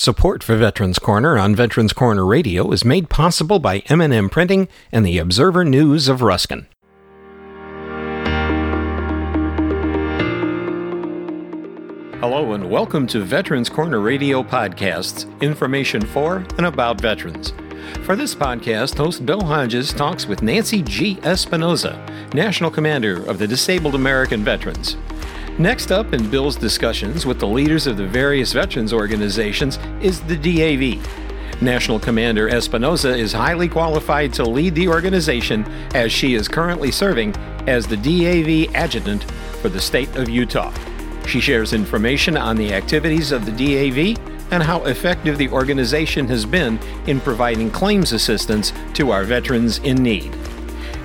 Support for Veterans Corner on Veterans Corner Radio is made possible by M&M Printing and the Observer News of Ruskin. Hello and welcome to Veterans Corner Radio podcasts, information for and about veterans. For this podcast, host Bill Hodges talks with Nancy G. Espinosa, National Commander of the Disabled American Veterans. Next up in Bill's discussions with the leaders of the various veterans organizations is the DAV. National Commander Espinosa is highly qualified to lead the organization as she is currently serving as the DAV adjutant for the state of Utah. She shares information on the activities of the DAV and how effective the organization has been in providing claims assistance to our veterans in need.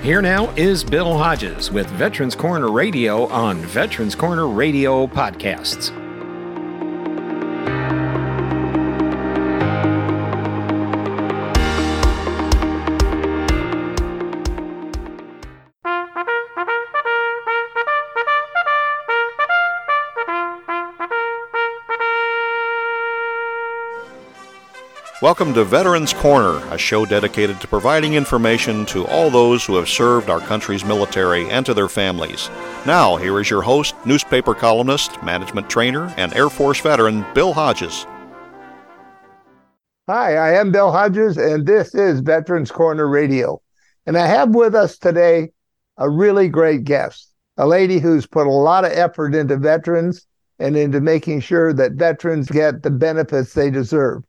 Here now is Bill Hodges with Veterans Corner Radio on Veterans Corner Radio Podcasts. Welcome to Veterans Corner, a show dedicated to providing information to all those who have served our country's military and to their families. Now, here is your host, newspaper columnist, management trainer, and Air Force veteran, Bill Hodges. Hi, I am Bill Hodges, and this is Veterans Corner Radio. And I have with us today a really great guest, a lady who's put a lot of effort into veterans and into making sure that veterans get the benefits they deserve.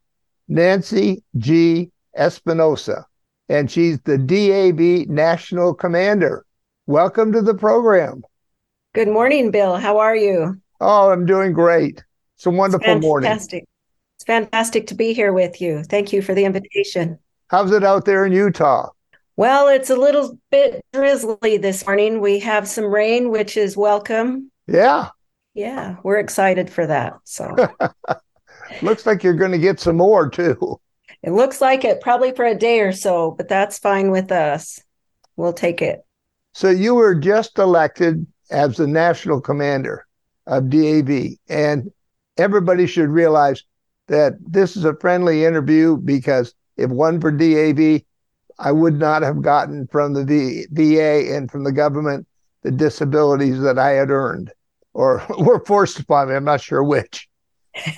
Nancy G. Espinosa, and she's the DAV National Commander. Welcome to the program. Good morning, Bill. How are you? Oh, I'm doing great. It's a wonderful it's morning. Fantastic. It's fantastic to be here with you. Thank you for the invitation. How's it out there in Utah? Well, it's a little bit drizzly this morning. We have some rain, which is welcome. Yeah. Yeah, we're excited for that. So Looks like you're going to get some more too. It looks like it probably for a day or so, but that's fine with us. We'll take it. So you were just elected as the national commander of DAV, and everybody should realize that this is a friendly interview because if one for DAV, I would not have gotten from the v- VA and from the government the disabilities that I had earned or were forced upon me. I'm not sure which.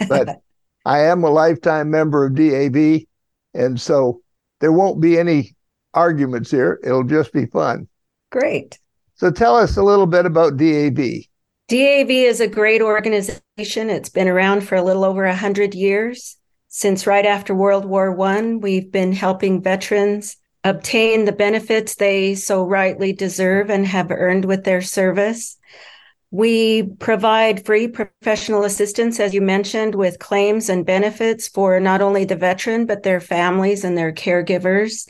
But I am a lifetime member of DAV, and so there won't be any arguments here. It'll just be fun. Great. So tell us a little bit about DAV. DAV is a great organization. It's been around for a little over 100 years. Since right after World War I, we've been helping veterans obtain the benefits they so rightly deserve and have earned with their service. We provide free professional assistance, as you mentioned, with claims and benefits for not only the veteran, but their families and their caregivers.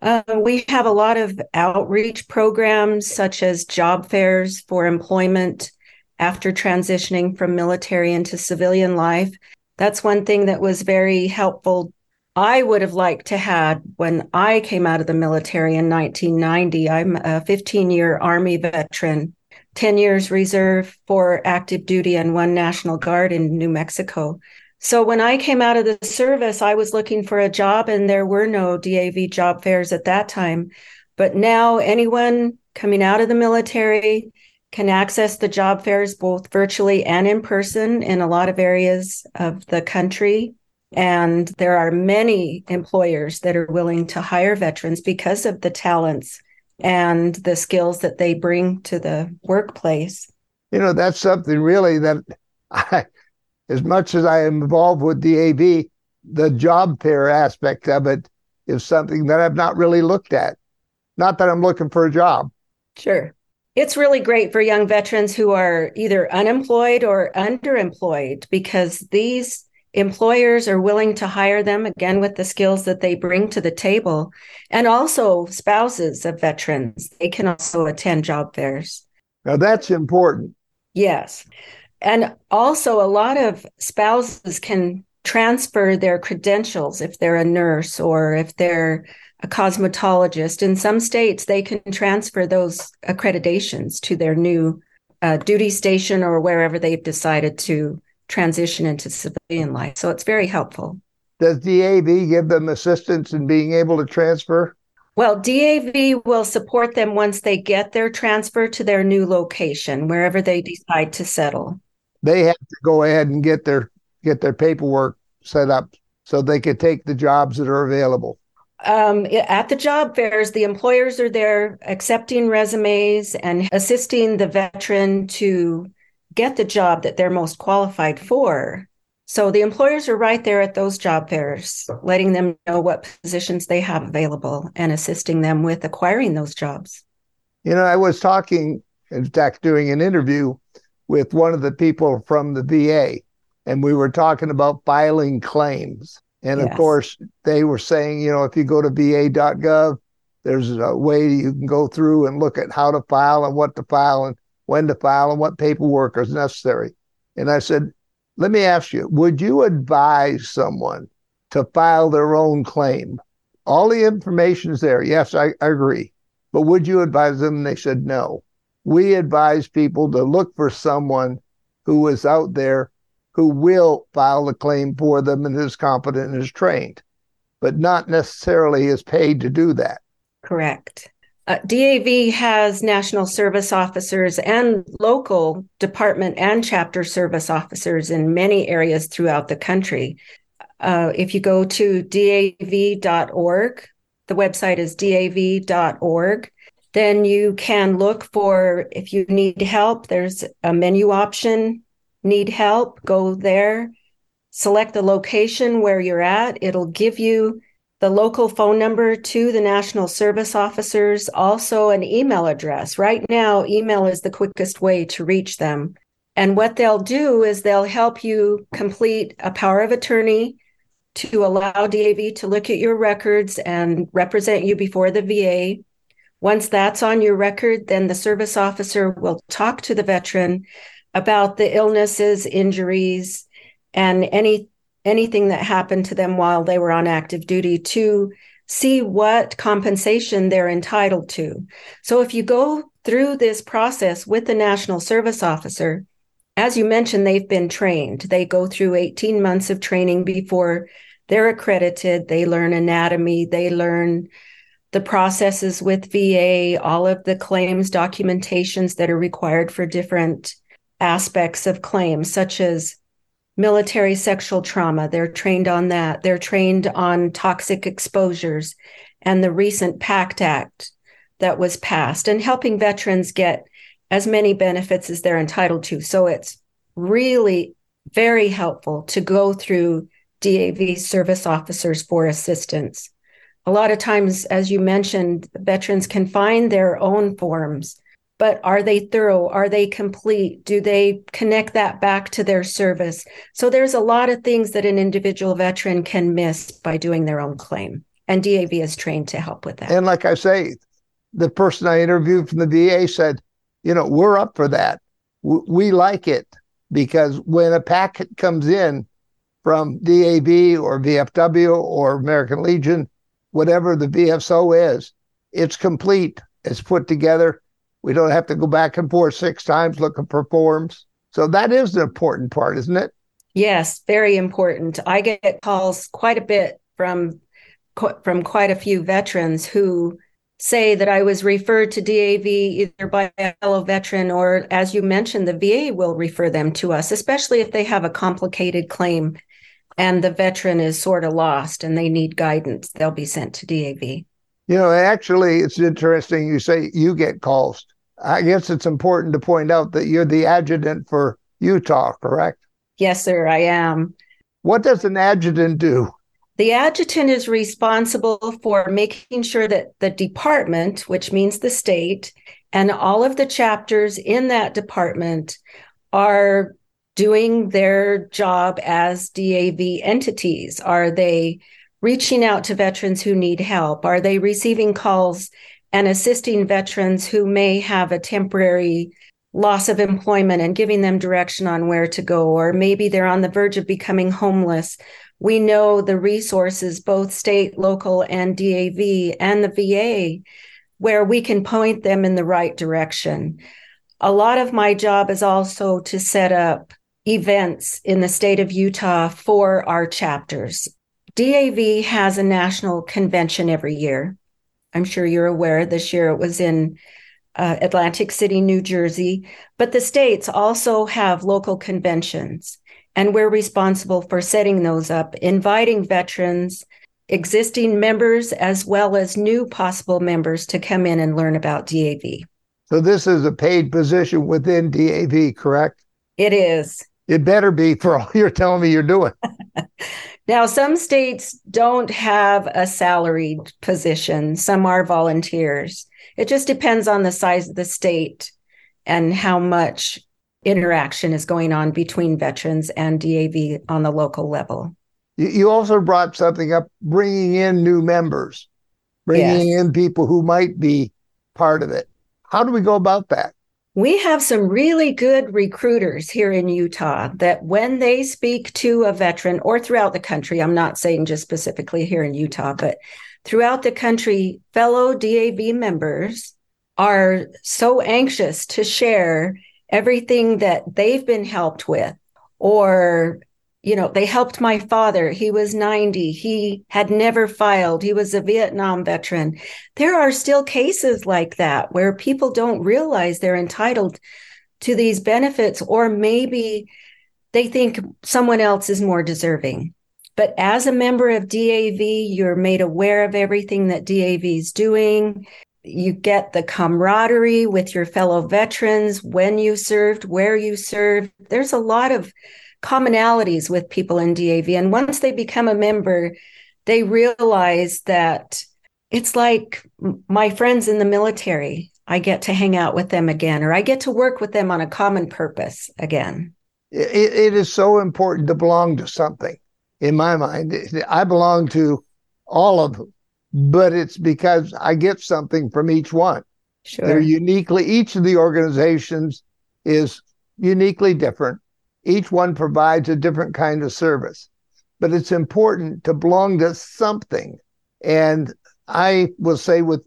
Uh, we have a lot of outreach programs, such as job fairs for employment after transitioning from military into civilian life. That's one thing that was very helpful. I would have liked to had when I came out of the military in 1990. I'm a 15 year Army veteran 10 years reserve for active duty and one National Guard in New Mexico. So when I came out of the service, I was looking for a job and there were no DAV job fairs at that time. But now anyone coming out of the military can access the job fairs both virtually and in person in a lot of areas of the country. And there are many employers that are willing to hire veterans because of the talents and the skills that they bring to the workplace. You know, that's something really that I, as much as I am involved with DAV, the job fair aspect of it is something that I've not really looked at. Not that I'm looking for a job. Sure. It's really great for young veterans who are either unemployed or underemployed because these employers are willing to hire them again with the skills that they bring to the table. And also spouses of veterans they can also attend job fairs. Now that's important. Yes. And also a lot of spouses can transfer their credentials if they're a nurse or if they're a cosmetologist. In some states they can transfer those accreditations to their new uh, duty station or wherever they've decided to transition into civilian life. So it's very helpful. Does DAV give them assistance in being able to transfer? Well, DAV will support them once they get their transfer to their new location, wherever they decide to settle. They have to go ahead and get their get their paperwork set up so they could take the jobs that are available. Um, at the job fairs, the employers are there accepting resumes and assisting the veteran to get the job that they're most qualified for. So the employers are right there at those job fairs, letting them know what positions they have available and assisting them with acquiring those jobs. You know, I was talking, in fact, doing an interview with one of the people from the VA, and we were talking about filing claims. And yes. of course, they were saying, you know, if you go to va.gov, there's a way you can go through and look at how to file and what to file and when to file and what paperwork is necessary. And I said, let me ask you, would you advise someone to file their own claim? All the information is there. Yes, I, I agree. But would you advise them? And they said no. We advise people to look for someone who is out there who will file the claim for them and is competent and is trained, but not necessarily is paid to do that. Correct. Uh, DAV has national service officers and local department and chapter service officers in many areas throughout the country. Uh, if you go to dav.org, the website is dav.org, then you can look for if you need help, there's a menu option. Need help, go there, select the location where you're at. It'll give you the local phone number to the national service officers, also an email address. Right now, email is the quickest way to reach them. And what they'll do is they'll help you complete a power of attorney to allow DAV to look at your records and represent you before the VA. Once that's on your record, then the service officer will talk to the veteran about the illnesses, injuries, and any anything that happened to them while they were on active duty to see what compensation they're entitled to. So if you go through this process with the National Service Officer, as you mentioned, they've been trained. They go through 18 months of training before they're accredited. They learn anatomy, they learn the processes with VA, all of the claims documentations that are required for different aspects of claims, such as military sexual trauma. They're trained on that. They're trained on toxic exposures and the recent PACT Act that was passed and helping veterans get as many benefits as they're entitled to. So it's really very helpful to go through DAV service officers for assistance. A lot of times, as you mentioned, veterans can find their own forms but are they thorough? Are they complete? Do they connect that back to their service? So there's a lot of things that an individual veteran can miss by doing their own claim. And DAV is trained to help with that. And like I say, the person I interviewed from the VA said, you know, we're up for that. We like it because when a packet comes in from DAV or VFW or American Legion, whatever the VSO is, it's complete. It's put together we don't have to go back and forth six times looking for forms. So that is the important part, isn't it? Yes, very important. I get calls quite a bit from from quite a few veterans who say that I was referred to DAV either by a fellow veteran or, as you mentioned, the VA will refer them to us, especially if they have a complicated claim and the veteran is sort of lost and they need guidance. They'll be sent to DAV. You know, actually, it's interesting you say you get calls. I guess it's important to point out that you're the adjutant for Utah, correct? Yes, sir, I am. What does an adjutant do? The adjutant is responsible for making sure that the department, which means the state, and all of the chapters in that department are doing their job as DAV entities. Are they reaching out to veterans who need help? Are they receiving calls and assisting veterans who may have a temporary loss of employment and giving them direction on where to go, or maybe they're on the verge of becoming homeless. We know the resources, both state, local, and DAV and the VA, where we can point them in the right direction. A lot of my job is also to set up events in the state of Utah for our chapters. DAV has a national convention every year. I'm sure you're aware this year it was in uh, Atlantic City, New Jersey, but the states also have local conventions, and we're responsible for setting those up, inviting veterans, existing members, as well as new possible members to come in and learn about DAV. So, this is a paid position within DAV, correct? It is. It better be for all you're telling me you're doing. now, some states don't have a salaried position, some are volunteers. It just depends on the size of the state and how much interaction is going on between veterans and DAV on the local level. You also brought something up bringing in new members, bringing yes. in people who might be part of it. How do we go about that? We have some really good recruiters here in Utah that when they speak to a veteran or throughout the country, I'm not saying just specifically here in Utah, but throughout the country, fellow DAV members are so anxious to share everything that they've been helped with or you know, they helped my father. He was 90. He had never filed. He was a Vietnam veteran. There are still cases like that where people don't realize they're entitled to these benefits, or maybe they think someone else is more deserving. But as a member of DAV, you're made aware of everything that DAV is doing. You get the camaraderie with your fellow veterans when you served, where you served. There's a lot of commonalities with people in DAV. And once they become a member, they realize that it's like my friends in the military. I get to hang out with them again, or I get to work with them on a common purpose again. it, it is so important to belong to something in my mind. I belong to all of them, but it's because I get something from each one. Sure. They're uniquely, each of the organizations is uniquely different. Each one provides a different kind of service, but it's important to belong to something. And I will say with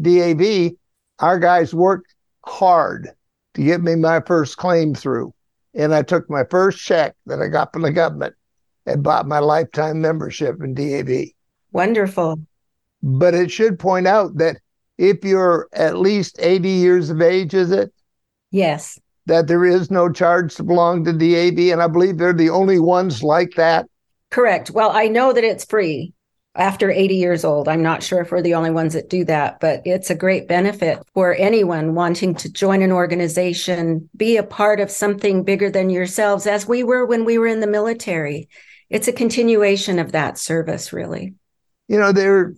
DAV, our guys worked hard to get me my first claim through. And I took my first check that I got from the government and bought my lifetime membership in DAV. Wonderful. But it should point out that if you're at least 80 years of age, is it? Yes that there is no charge to belong to DAV, and I believe they're the only ones like that. Correct. Well, I know that it's free after 80 years old. I'm not sure if we're the only ones that do that, but it's a great benefit for anyone wanting to join an organization, be a part of something bigger than yourselves, as we were when we were in the military. It's a continuation of that service, really. You know, there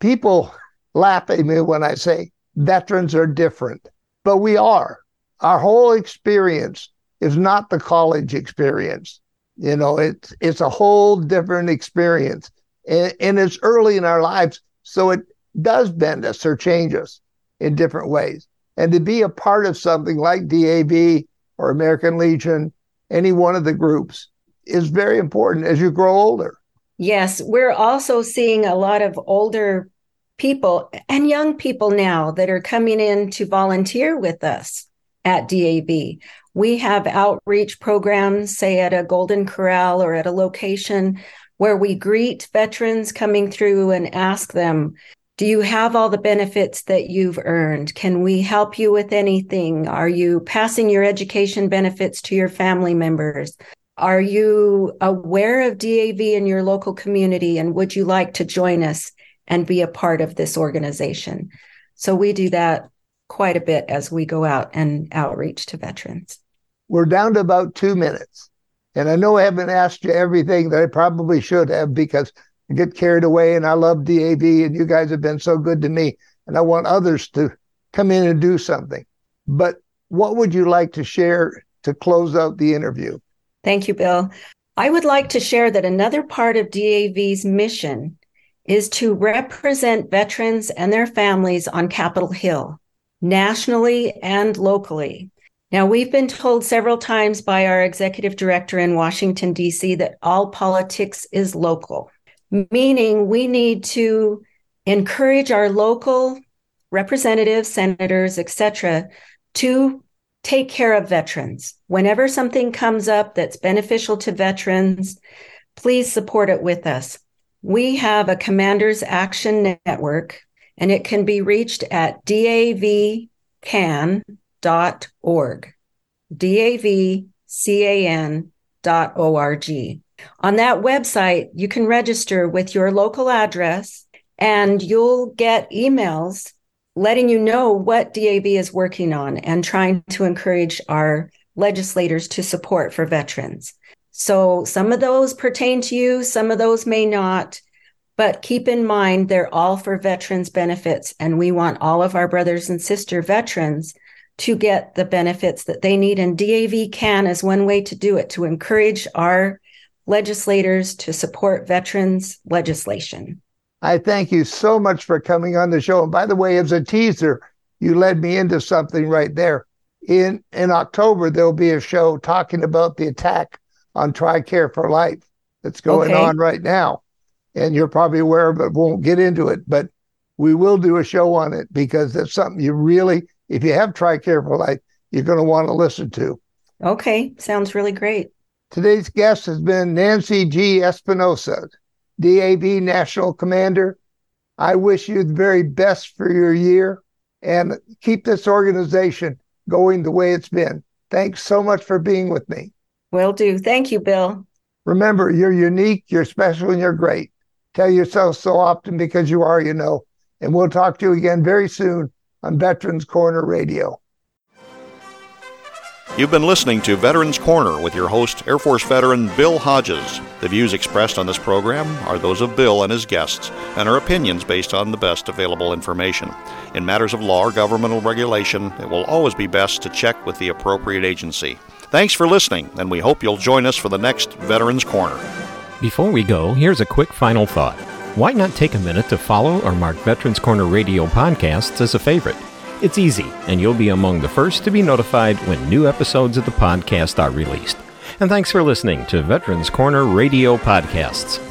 people laugh at me when I say veterans are different, but we are our whole experience is not the college experience. You know, it's it's a whole different experience, and, and it's early in our lives, so it does bend us or change us in different ways. And to be a part of something like DAV or American Legion, any one of the groups, is very important as you grow older. Yes, we're also seeing a lot of older people and young people now that are coming in to volunteer with us at DAV. We have outreach programs, say at a Golden Corral or at a location where we greet veterans coming through and ask them, do you have all the benefits that you've earned? Can we help you with anything? Are you passing your education benefits to your family members? Are you aware of DAV in your local community and would you like to join us and be a part of this organization? So we do that quite a bit as we go out and outreach to veterans. We're down to about two minutes. And I know I haven't asked you everything that I probably should have because I get carried away and I love DAV and you guys have been so good to me. And I want others to come in and do something. But what would you like to share to close out the interview? Thank you, Bill. I would like to share that another part of DAV's mission is to represent veterans and their families on Capitol Hill nationally and locally. Now, we've been told several times by our executive director in Washington, D.C., that all politics is local, meaning we need to encourage our local representatives, senators, etc., to take care of veterans. Whenever something comes up that's beneficial to veterans, please support it with us. We have a Commanders Action Network, and it can be reached at davcan.org. D-A-V-C-A-N.org. On that website, you can register with your local address and you'll get emails letting you know what DAV is working on and trying to encourage our legislators to support for veterans. So some of those pertain to you, some of those may not, but keep in mind they're all for veterans benefits and we want all of our brothers and sister veterans to get the benefits that they need and DAV can is one way to do it to encourage our legislators to support veterans legislation. I thank you so much for coming on the show. And by the way, as a teaser, you led me into something right there. In in October, there'll be a show talking about the attack on TRICARE for Life that's going okay. on right now. And you're probably aware of it, won't get into it, but we will do a show on it because that's something you really, if you have TRICARE for Life, you're going to want to listen to. Okay, sounds really great. Today's guest has been Nancy G. Espinosa, DAV National Commander. I wish you the very best for your year and keep this organization going the way it's been. Thanks so much for being with me. Will do. Thank you, Bill. Remember, you're unique, you're special, and you're great. Tell yourself so often because you are, you know. And we'll talk to you again very soon on Veterans Corner Radio. You've been listening to Veterans Corner with your host, Air Force veteran Bill Hodges. The views expressed on this program are those of Bill and his guests and are opinions based on the best available information. In matters of law or governmental regulation, it will always be best to check with the appropriate agency. Thanks for listening, and we hope you'll join us for the next Veterans Corner. Before we go, here's a quick final thought. Why not take a minute to follow or mark Veterans Corner Radio podcasts as a favorite? It's easy, and you'll be among the first to be notified when new episodes of the podcast are released. And thanks for listening to Veterans Corner Radio Podcasts.